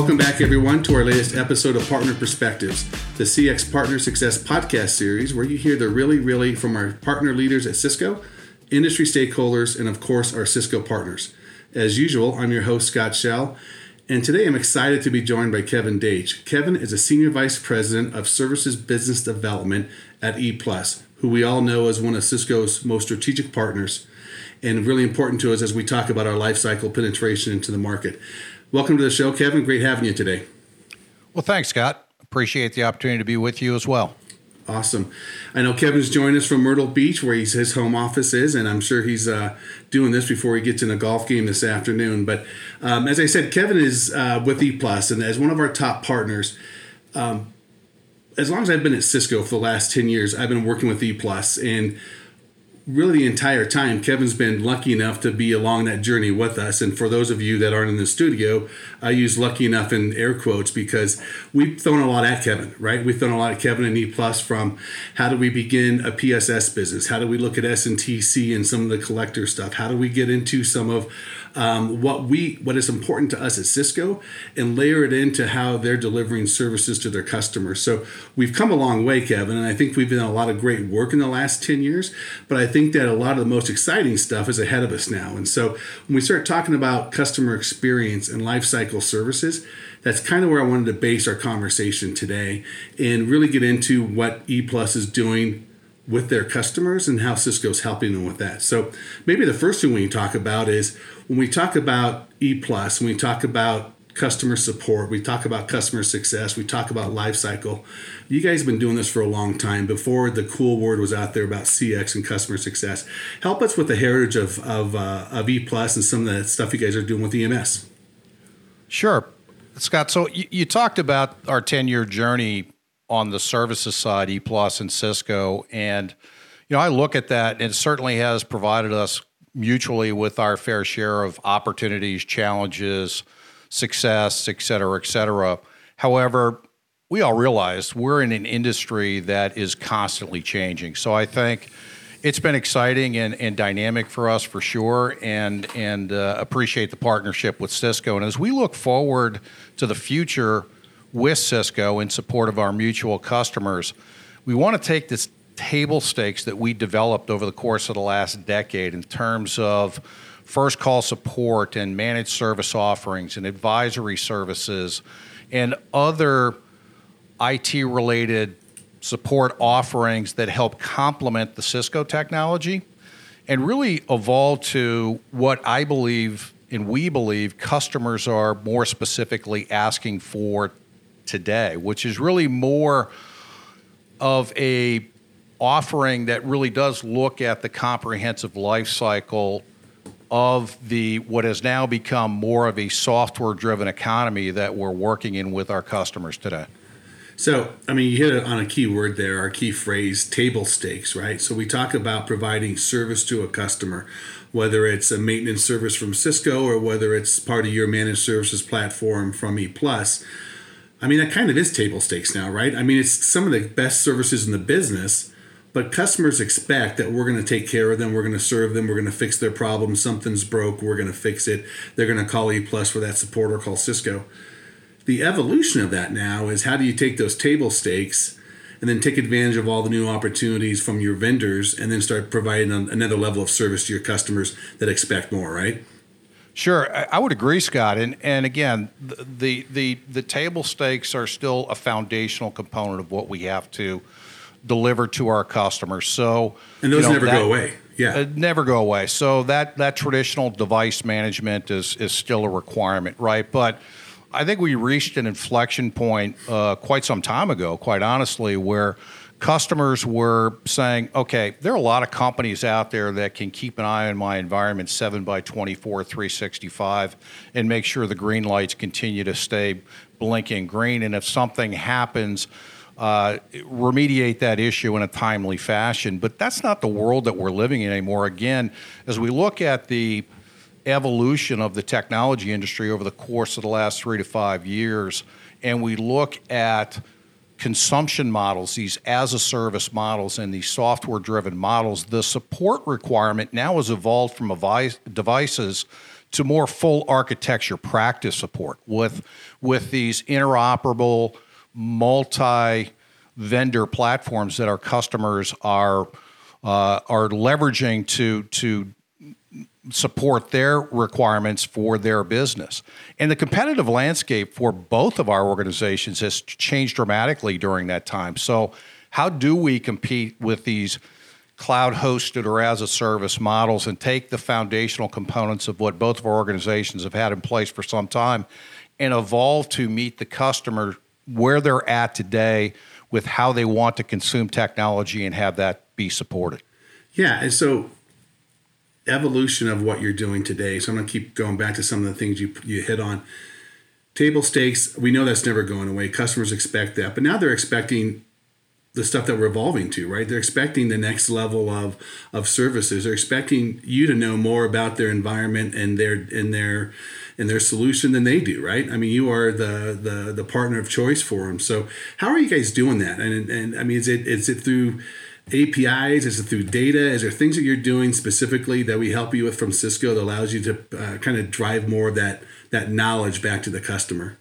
Welcome back, everyone, to our latest episode of Partner Perspectives, the CX Partner Success podcast series, where you hear the really, really from our partner leaders at Cisco, industry stakeholders, and of course, our Cisco partners. As usual, I'm your host, Scott Shell, and today I'm excited to be joined by Kevin Dage. Kevin is a Senior Vice President of Services Business Development at E, who we all know as one of Cisco's most strategic partners and really important to us as we talk about our lifecycle penetration into the market. Welcome to the show, Kevin. Great having you today. Well, thanks, Scott. Appreciate the opportunity to be with you as well. Awesome. I know Kevin's joined us from Myrtle Beach, where he's, his home office is, and I'm sure he's uh, doing this before he gets in a golf game this afternoon. But um, as I said, Kevin is uh, with E Plus, and as one of our top partners. Um, as long as I've been at Cisco for the last 10 years, I've been working with E Plus, and really the entire time kevin's been lucky enough to be along that journey with us. And for those of you that aren't in the studio i use lucky enough in air quotes because we've thrown a lot at kevin right? We've thrown a lot at kevin and e plus from how do we begin a pss business? How do we look at SNTC and some of the collector stuff? How do we get into some of um, what we what is important to us at Cisco and layer it into how they're delivering services to their customers. So we've come a long way, Kevin, and I think we've done a lot of great work in the last 10 years, but I think that a lot of the most exciting stuff is ahead of us now. And so when we start talking about customer experience and lifecycle services, that's kind of where I wanted to base our conversation today and really get into what E Plus is doing with their customers and how Cisco's helping them with that. So maybe the first thing we can talk about is when we talk about E plus, when we talk about customer support, we talk about customer success, we talk about life cycle. You guys have been doing this for a long time before the cool word was out there about CX and customer success. Help us with the heritage of of, uh, of E plus and some of the stuff you guys are doing with EMS. Sure, Scott. So you, you talked about our ten year journey on the services side, E Plus and Cisco, and you know I look at that, and it certainly has provided us mutually with our fair share of opportunities, challenges, success, et cetera, et cetera. However, we all realize we're in an industry that is constantly changing. So I think it's been exciting and, and dynamic for us for sure, and and uh, appreciate the partnership with Cisco. And as we look forward to the future with Cisco in support of our mutual customers. We want to take this table stakes that we developed over the course of the last decade in terms of first call support and managed service offerings and advisory services and other IT related support offerings that help complement the Cisco technology and really evolve to what I believe and we believe customers are more specifically asking for today, which is really more of a offering that really does look at the comprehensive life cycle of the what has now become more of a software driven economy that we're working in with our customers today. So, I mean, you hit it on a key word there, our key phrase, table stakes, right? So, we talk about providing service to a customer, whether it's a maintenance service from Cisco or whether it's part of your managed services platform from E Plus I mean, that kind of is table stakes now, right? I mean, it's some of the best services in the business, but customers expect that we're going to take care of them, we're going to serve them, we're going to fix their problem. Something's broke, we're going to fix it. They're going to call E Plus for that support or call Cisco. The evolution of that now is how do you take those table stakes and then take advantage of all the new opportunities from your vendors and then start providing another level of service to your customers that expect more, right? Sure, I would agree, Scott. And and again, the the the table stakes are still a foundational component of what we have to deliver to our customers. So and those you know, never that, go away. Yeah, uh, never go away. So that that traditional device management is is still a requirement, right? But I think we reached an inflection point uh, quite some time ago, quite honestly, where customers were saying, okay, there are a lot of companies out there that can keep an eye on my environment 7 by 24, 365, and make sure the green lights continue to stay blinking green. And if something happens, uh, remediate that issue in a timely fashion. But that's not the world that we're living in anymore. Again, as we look at the evolution of the technology industry over the course of the last three to five years, and we look at consumption models, these as a service models, and these software driven models, the support requirement now has evolved from devices to more full architecture practice support with with these interoperable multi vendor platforms that our customers are uh, are leveraging to to support their requirements for their business. And the competitive landscape for both of our organizations has changed dramatically during that time. So, how do we compete with these cloud hosted or as a service models and take the foundational components of what both of our organizations have had in place for some time and evolve to meet the customer where they're at today with how they want to consume technology and have that be supported? Yeah, and so evolution of what you're doing today. So I'm going to keep going back to some of the things you you hit on. Table stakes, we know that's never going away. Customers expect that, but now they're expecting the stuff that we're evolving to, right? They're expecting the next level of of services. They're expecting you to know more about their environment and their and their and their solution than they do, right? I mean, you are the the the partner of choice for them. So, how are you guys doing that? And and I mean, is it is it through APIs? Is it through data? Is there things that you're doing specifically that we help you with from Cisco that allows you to uh, kind of drive more of that that knowledge back to the customer?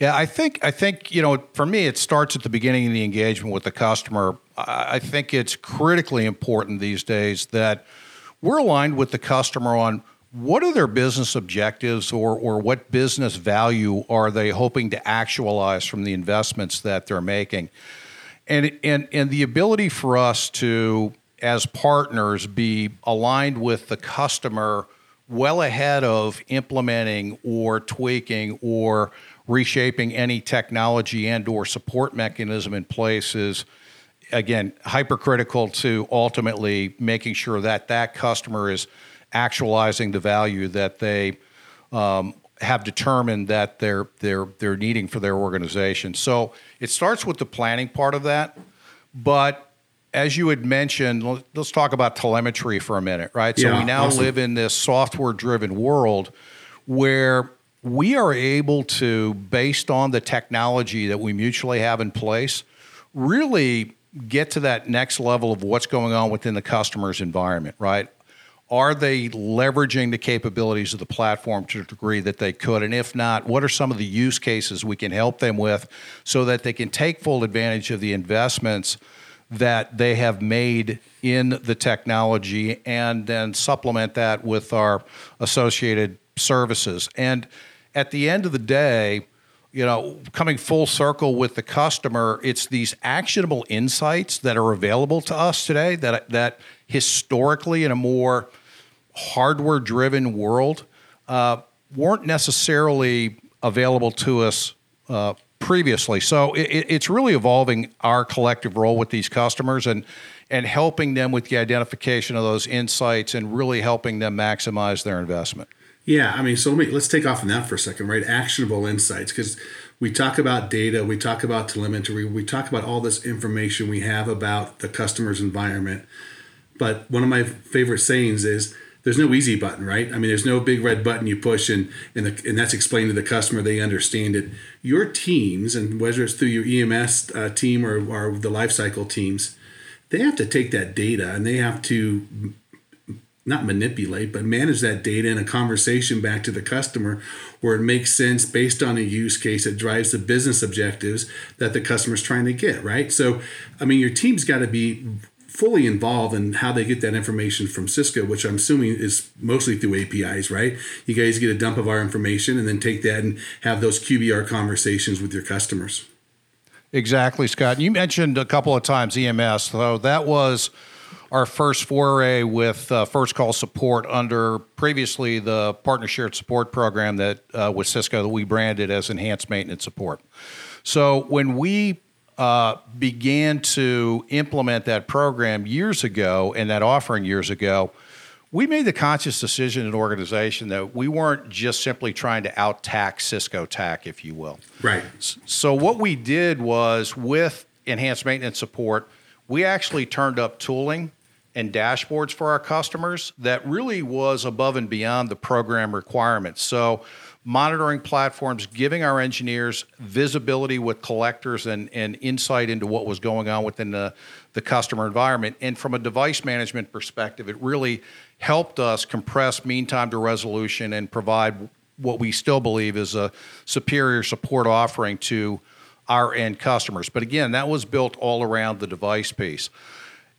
Yeah, I think I think you know for me it starts at the beginning of the engagement with the customer. I think it's critically important these days that we're aligned with the customer on what are their business objectives or or what business value are they hoping to actualize from the investments that they're making and and and the ability for us to as partners be aligned with the customer well ahead of implementing or tweaking or reshaping any technology and or support mechanism in place is again hypercritical to ultimately making sure that that customer is actualizing the value that they um, have determined that they're they're they're needing for their organization. So it starts with the planning part of that, but as you had mentioned, let's talk about telemetry for a minute, right? So we now awesome. live in this software-driven world where we are able to, based on the technology that we mutually have in place, really get to that next level of what's going on within the customer's environment, right? Are they leveraging the capabilities of the platform to the degree that they could? And if not, what are some of the use cases we can help them with so that they can take full advantage of the investments that they have made in the technology and then supplement that with our associated services? And at the end of the day, you know, coming full circle with the customer, it's these actionable insights that are available to us today that that historically in a more hardware driven world uh, weren't necessarily available to us uh, previously. So it, it's really evolving our collective role with these customers and and helping them with the identification of those insights and really helping them maximize their investment. Yeah, I mean, so let me, let's take off on that for a second, right? Actionable insights, because we talk about data, we talk about telemetry, we talk about all this information we have about the customer's environment. But one of my favorite sayings is there's no easy button, right? I mean, there's no big red button you push and and, the, and that's explained to the customer. They understand it. Your teams, and whether it's through your EMS uh, team or, or the lifecycle teams, they have to take that data and they have to not manipulate, but manage that data in a conversation back to the customer where it makes sense based on a use case that drives the business objectives that the customer's trying to get, right? So, I mean, your team's got to be fully involved in how they get that information from Cisco, which I'm assuming is mostly through APIs, right? You guys get a dump of our information and then take that and have those QBR conversations with your customers. Exactly, Scott. You mentioned a couple of times EMS, so that was our first foray with uh, first call support under previously the partner shared support program that uh, with Cisco that we branded as enhanced maintenance support. So when we uh, began to implement that program years ago and that offering years ago, we made the conscious decision in an organization that we weren't just simply trying to out tack Cisco TAC, if you will. Right. So what we did was with enhanced maintenance support, we actually turned up tooling and dashboards for our customers that really was above and beyond the program requirements. So, monitoring platforms, giving our engineers visibility with collectors and, and insight into what was going on within the, the customer environment. And from a device management perspective, it really helped us compress mean time to resolution and provide what we still believe is a superior support offering to our end customers. But again, that was built all around the device piece.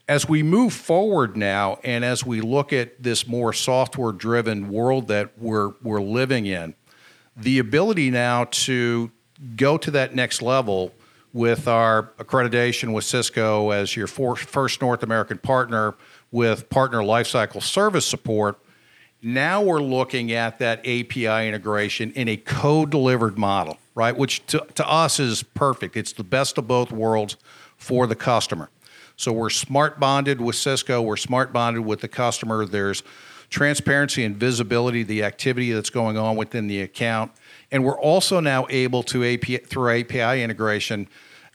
As we move forward now, and as we look at this more software driven world that we're, we're living in, the ability now to go to that next level with our accreditation with Cisco as your first North American partner with partner lifecycle service support now we're looking at that API integration in a co-delivered model, right? Which to, to us is perfect. It's the best of both worlds for the customer. So we're smart bonded with Cisco, we're smart bonded with the customer. There's transparency and visibility, the activity that's going on within the account. And we're also now able to API through API integration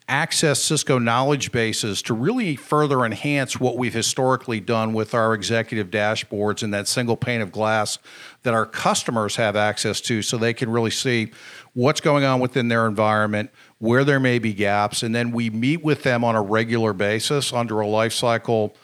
access Cisco knowledge bases to really further enhance what we've historically done with our executive dashboards and that single pane of glass that our customers have access to so they can really see what's going on within their environment, where there may be gaps, and then we meet with them on a regular basis under a lifecycle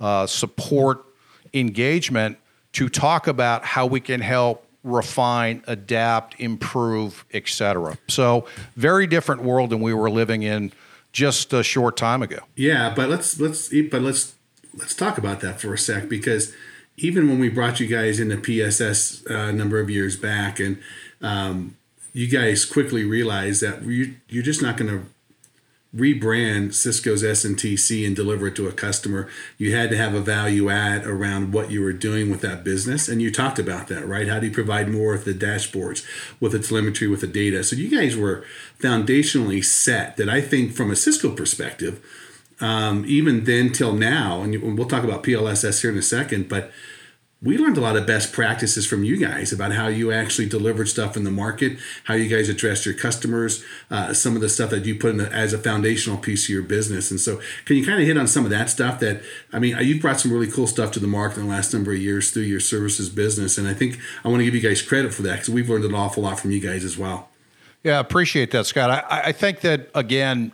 uh, support engagement to talk about how we can help refine, adapt, improve, etc. So very different world than we were living in just a short time ago. Yeah, but let's let's but let's let's talk about that for a sec because even when we brought you guys into PSS uh, a number of years back, and um, you guys quickly realized that you, you're just not going to rebrand Cisco's SNTC and deliver it to a customer, you had to have a value add around what you were doing with that business. And you talked about that, right? How do you provide more with the dashboards, with the telemetry, with the data? So you guys were foundationally set that I think from a Cisco perspective, um, even then till now, and we'll talk about PLSS here in a second, but we learned a lot of best practices from you guys about how you actually delivered stuff in the market, how you guys addressed your customers, uh, some of the stuff that you put in the, as a foundational piece of your business. And so, can you kind of hit on some of that stuff? That I mean, you've brought some really cool stuff to the market in the last number of years through your services business, and I think I want to give you guys credit for that because we've learned an awful lot from you guys as well. Yeah, appreciate that, Scott. I, I think that again,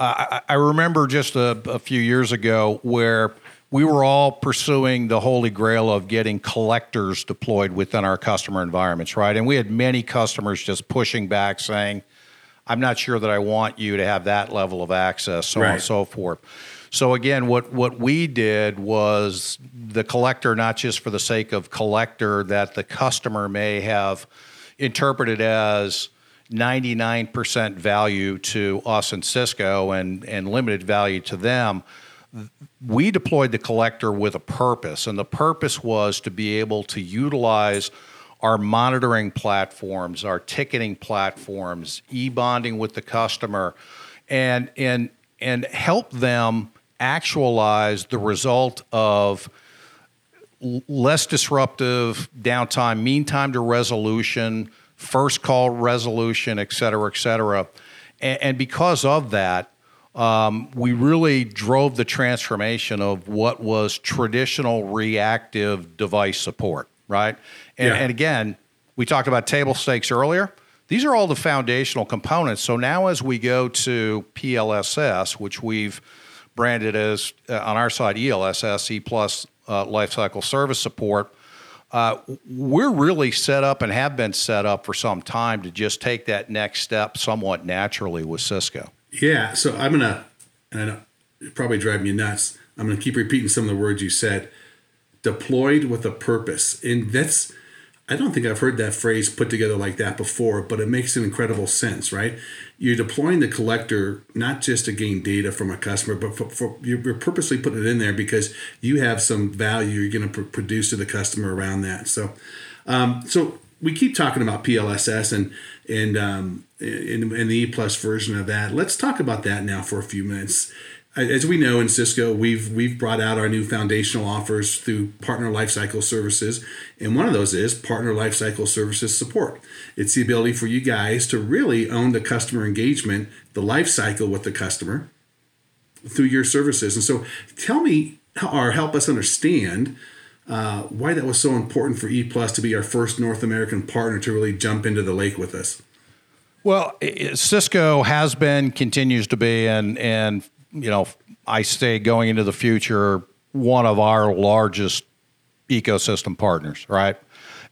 uh, I, I remember just a, a few years ago where we were all pursuing the holy grail of getting collectors deployed within our customer environments, right? And we had many customers just pushing back saying, I'm not sure that I want you to have that level of access, so right. on and so forth. So again, what what we did was the collector, not just for the sake of collector, that the customer may have interpreted as 99% value to us and Cisco and, and limited value to them we deployed the collector with a purpose, and the purpose was to be able to utilize our monitoring platforms, our ticketing platforms, e-bonding with the customer, and and and help them actualize the result of less disruptive downtime, mean time to resolution, first call resolution, et cetera, et cetera. And, and because of that, um, we really drove the transformation of what was traditional reactive device support, right? And, yeah. and again, we talked about table stakes earlier. These are all the foundational components. So now, as we go to PLSS, which we've branded as uh, on our side ELSS, E plus uh, lifecycle service support, uh, we're really set up and have been set up for some time to just take that next step somewhat naturally with Cisco. Yeah, so I'm gonna, and I know it probably drive me nuts. I'm gonna keep repeating some of the words you said. Deployed with a purpose, and that's. I don't think I've heard that phrase put together like that before, but it makes an incredible sense, right? You're deploying the collector not just to gain data from a customer, but for, for you're purposely putting it in there because you have some value you're going to pr- produce to the customer around that. So, um, so we keep talking about PLSS and and um, in, in the E plus version of that. Let's talk about that now for a few minutes. As we know in Cisco, we've we've brought out our new foundational offers through Partner Lifecycle Services, and one of those is Partner Lifecycle Services Support. It's the ability for you guys to really own the customer engagement, the life cycle with the customer through your services. And so, tell me or help us understand uh, why that was so important for E Plus to be our first North American partner to really jump into the lake with us. Well, Cisco has been, continues to be, and and you know, I say going into the future, one of our largest ecosystem partners, right?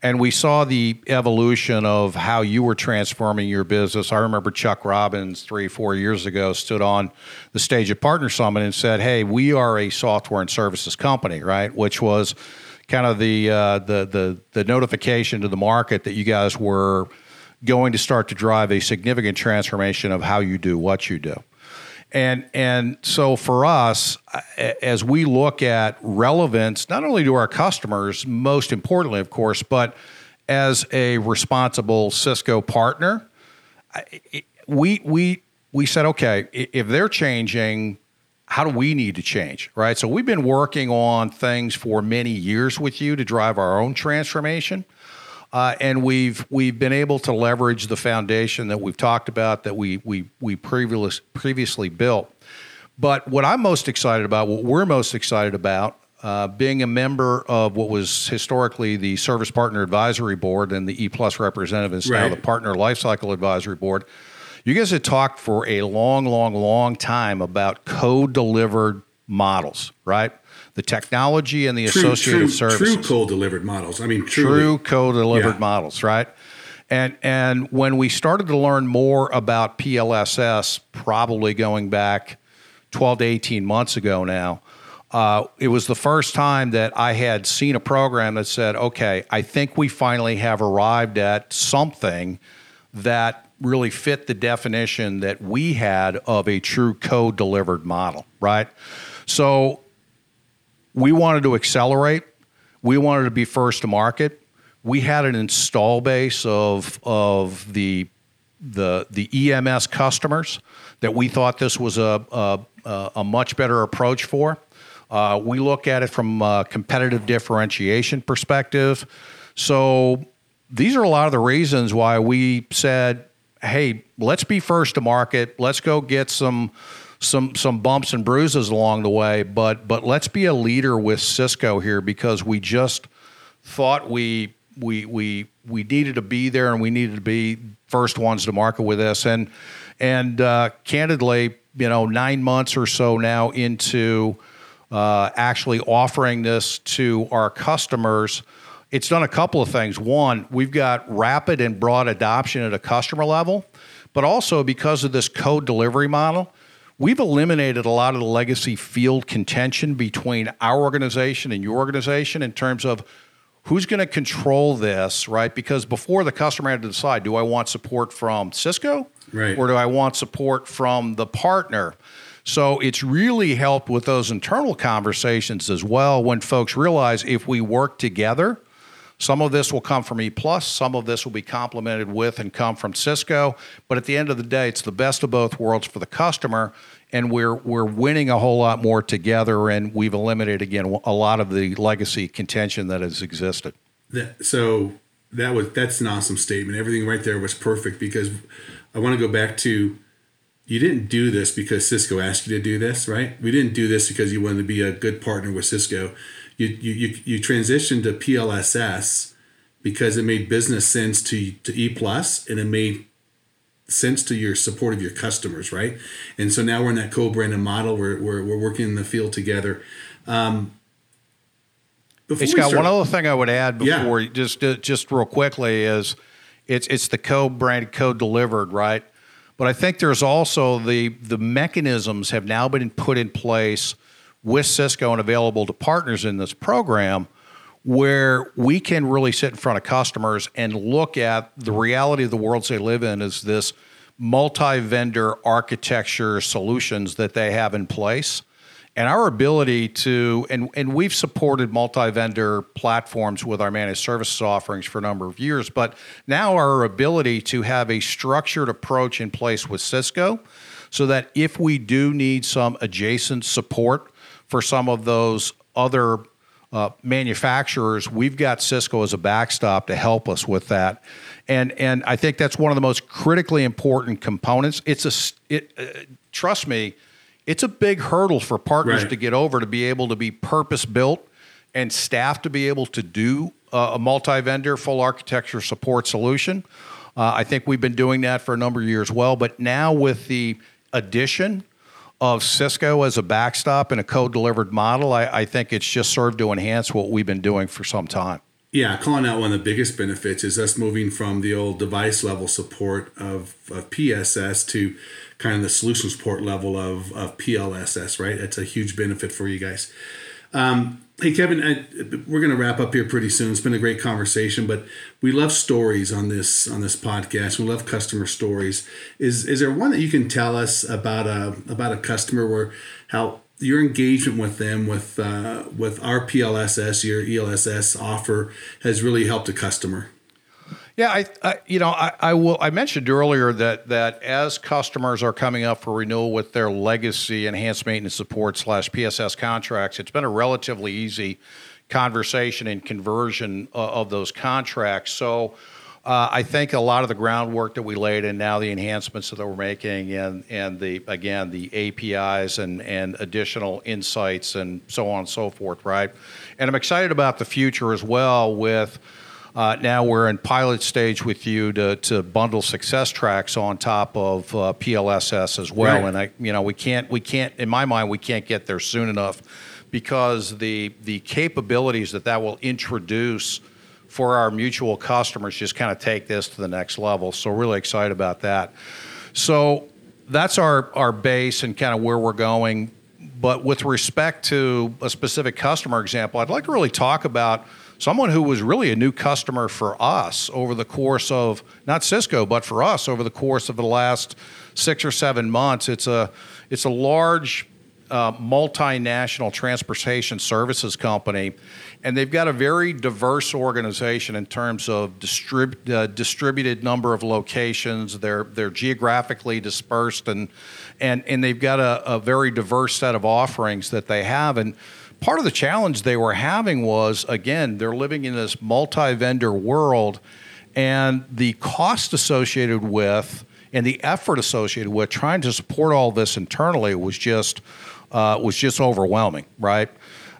And we saw the evolution of how you were transforming your business. I remember Chuck Robbins three, four years ago stood on the stage at Partner Summit and said, "Hey, we are a software and services company, right?" Which was kind of the uh, the the the notification to the market that you guys were going to start to drive a significant transformation of how you do what you do. And and so for us, as we look at relevance, not only to our customers, most importantly, of course, but as a responsible Cisco partner, we we we said, okay, if they're changing, how do we need to change, right? So we've been working on things for many years with you to drive our own transformation. Uh, and we've we've been able to leverage the foundation that we've talked about that we we we previous, previously built. But what I'm most excited about, what we're most excited about, uh, being a member of what was historically the Service Partner Advisory Board and the E Plus representative is right. now the Partner Lifecycle Advisory Board. You guys had talked for a long, long, long time about co-delivered models, right? The technology and the true, associated true, services. True co-delivered models. I mean, truly. true co-delivered yeah. models, right? And and when we started to learn more about PLSS, probably going back 12 to 18 months ago now, uh, it was the first time that I had seen a program that said, okay, I think we finally have arrived at something that really fit the definition that we had of a true co-delivered model, right? So we wanted to accelerate. We wanted to be first to market. We had an install base of of the the the EMS customers that we thought this was a a, a much better approach for. Uh, we look at it from a competitive differentiation perspective. So these are a lot of the reasons why we said, "Hey, let's be first to market. Let's go get some." Some some bumps and bruises along the way, but but let's be a leader with Cisco here because we just thought we we we we needed to be there and we needed to be first ones to market with this and and uh, candidly, you know, nine months or so now into uh, actually offering this to our customers. It's done a couple of things. One, we've got rapid and broad adoption at a customer level, but also because of this co-delivery model, we've eliminated a lot of the legacy field contention between our organization and your organization in terms of who's going to control this, right? Because before the customer had to decide, do I want support from Cisco right. or do I want support from the partner? So it's really helped with those internal conversations as well when folks realize if we work together, some of this will come from E Plus, some of this will be complemented with and come from Cisco. But at the end of the day, it's the best of both worlds for the customer, and we're we're winning a whole lot more together, and we've eliminated again a lot of the legacy contention that has existed. That, so that was that's an awesome statement. Everything right there was perfect because I want to go back to you didn't do this because Cisco asked you to do this, right? We didn't do this because you wanted to be a good partner with Cisco you you you, you transitioned to PLSS because it made business sense to to E plus and it made sense to your support of your customers, right? And so now we're in that co-branded model. We're we're, we're working in the field together. Um, Scott, start, one other thing I would add before yeah. just just real quickly is it's it's the co-branded, co-delivered, right? But I think there's also the the mechanisms have now been put in place with Cisco and available to partners in this program where we can really sit in front of customers and look at the reality of the worlds they live in is this multi-vendor architecture solutions that they have in place. And our ability to and, and we've supported multi-vendor platforms with our managed services offerings for a number of years but now our ability to have a structured approach in place with cisco so that if we do need some adjacent support for some of those other uh, manufacturers, we've got Cisco as a backstop to help us with that. And and I think that's one of the most critically important components. It's a it, uh, trust me, it's a big hurdle for partners Right. to get over to be able to be purpose built and staff to be able to do uh, a multi vendor full architecture support solution. Uh, I think we've been doing that for a number of years well, but now with the addition of Cisco as a backstop in a co-delivered model, I, I think it's just served to enhance what we've been doing for some time. Yeah, calling out one of the biggest benefits is us moving from the old device level support of, of PSS to kind of the solution support level of, of PLSS, right? That's a huge benefit for you guys. Um, hey, Kevin, I, we're going to wrap up here pretty soon. It's been a great conversation, but we love stories on this on this podcast. We love customer stories. Is is there one that you can tell us about a about a customer where how your engagement with them with uh, with our PLSS, your ELSS offer has really helped a customer? Yeah, I, I you know I, I will. I mentioned earlier that that as customers are coming up for renewal with their legacy enhanced maintenance support slash PSS contracts, it's been a relatively easy conversation and conversion uh, of those contracts. So. Uh, I think a lot of the groundwork that we laid and now the enhancements that we're making and and the again the APIs and and additional insights and so on and so forth, right? And I'm excited about the future as well with uh, now we're in pilot stage with you to, to bundle success tracks on top of uh, PLSS as well. Right. And I, you know, we can't, we can't, in my mind, we can't get there soon enough because the the capabilities that that will introduce for our mutual customers just kind of take this to the next level. So really excited about that. So that's our our base and kind of where we're going. But with respect to a specific customer example, I'd like to really talk about someone who was really a new customer for us over the course of not Cisco, but for us over the course of the last six or seven months. It's a it's a large uh, multinational transportation services company, and they've got a very diverse organization in terms of distrib- uh, distributed number of locations. They're they're geographically dispersed, and and and they've got a, a very diverse set of offerings that they have. And part of the challenge they were having was again they're living in this multi-vendor world, and the cost associated with and the effort associated with trying to support all this internally was just uh, was just overwhelming, right?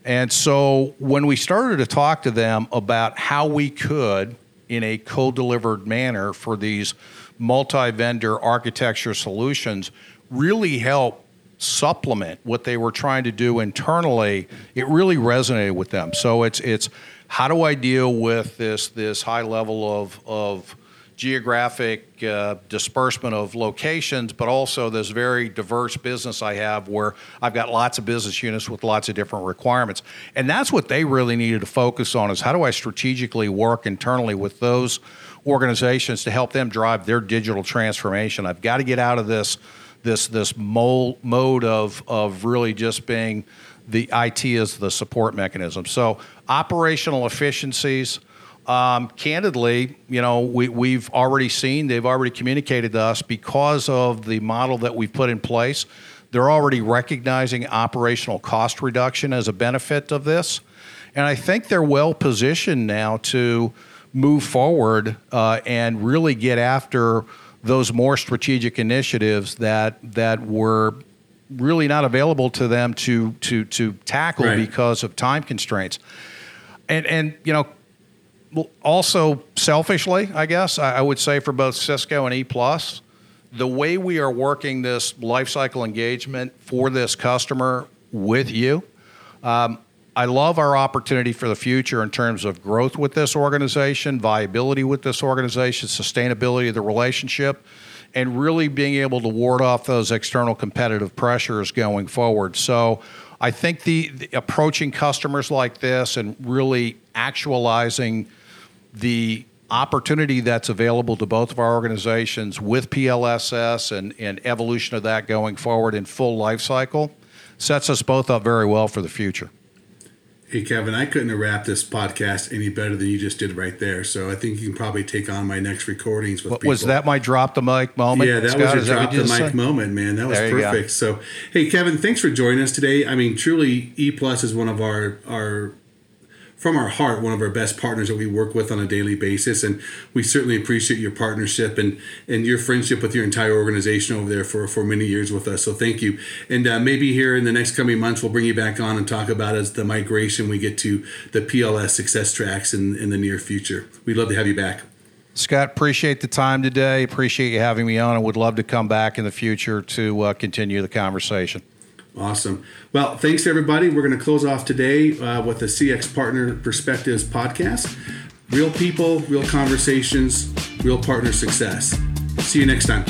And so when we started to talk to them about how we could, in a co-delivered manner for these multi-vendor architecture solutions, really help supplement what they were trying to do internally, it really resonated with them. So it's it's how do I deal with this this high level of of geographic uh, disbursement of locations, but also this very diverse business I have where I've got lots of business units with lots of different requirements. And that's what they really needed to focus on is how do I strategically work internally with those organizations to help them drive their digital transformation. I've got to get out of this this this mole, mode of of really just being the IT as the support mechanism. So operational efficiencies. Um, candidly, you know, we, we've already seen, they've already communicated to us because of the model that we've put in place. They're already recognizing operational cost reduction as a benefit of this. And I think they're well positioned now to move forward uh, and really get after those more strategic initiatives that, that were really not available to them to, to, to tackle Right. because of time constraints. And, and you know, also selfishly, I guess I I would say for both Cisco and E Plus, the way we are working this lifecycle engagement for this customer with you, um, I love our opportunity for the future in terms of growth with this organization, viability with this organization, sustainability of the relationship, and really being able to ward off those external competitive pressures going forward. So I think the, the approaching customers like this and really actualizing the opportunity that's available to both of our organizations with PLSS and, and evolution of that going forward in full life cycle sets us both up very well for the future. Hey, Kevin, I couldn't have wrapped this podcast any better than you just did right there. So I think you can probably take on my next recordings with people. Was that my drop the mic moment? Yeah, that Scott? was a drop the mic said? moment, man. That was There perfect. So, hey, Kevin, thanks for joining us today. I mean, truly, E Plus is one of our our from our heart one of our best partners that we work with on a daily basis, and we certainly appreciate your partnership and and your friendship with your entire organization over there for for many years with us. So thank you, and uh, maybe here in the next coming months we'll bring you back on and talk about as the migration we get to the PLS success tracks in in the near future. We'd love to have you back. Scott, appreciate the time today. Appreciate you having me on, and would love to come back in the future to uh, continue the conversation. Awesome. Well, thanks everybody. We're going to close off today uh, with the CX Partner Perspectives podcast. Real people, real conversations, real partner success. See you next time.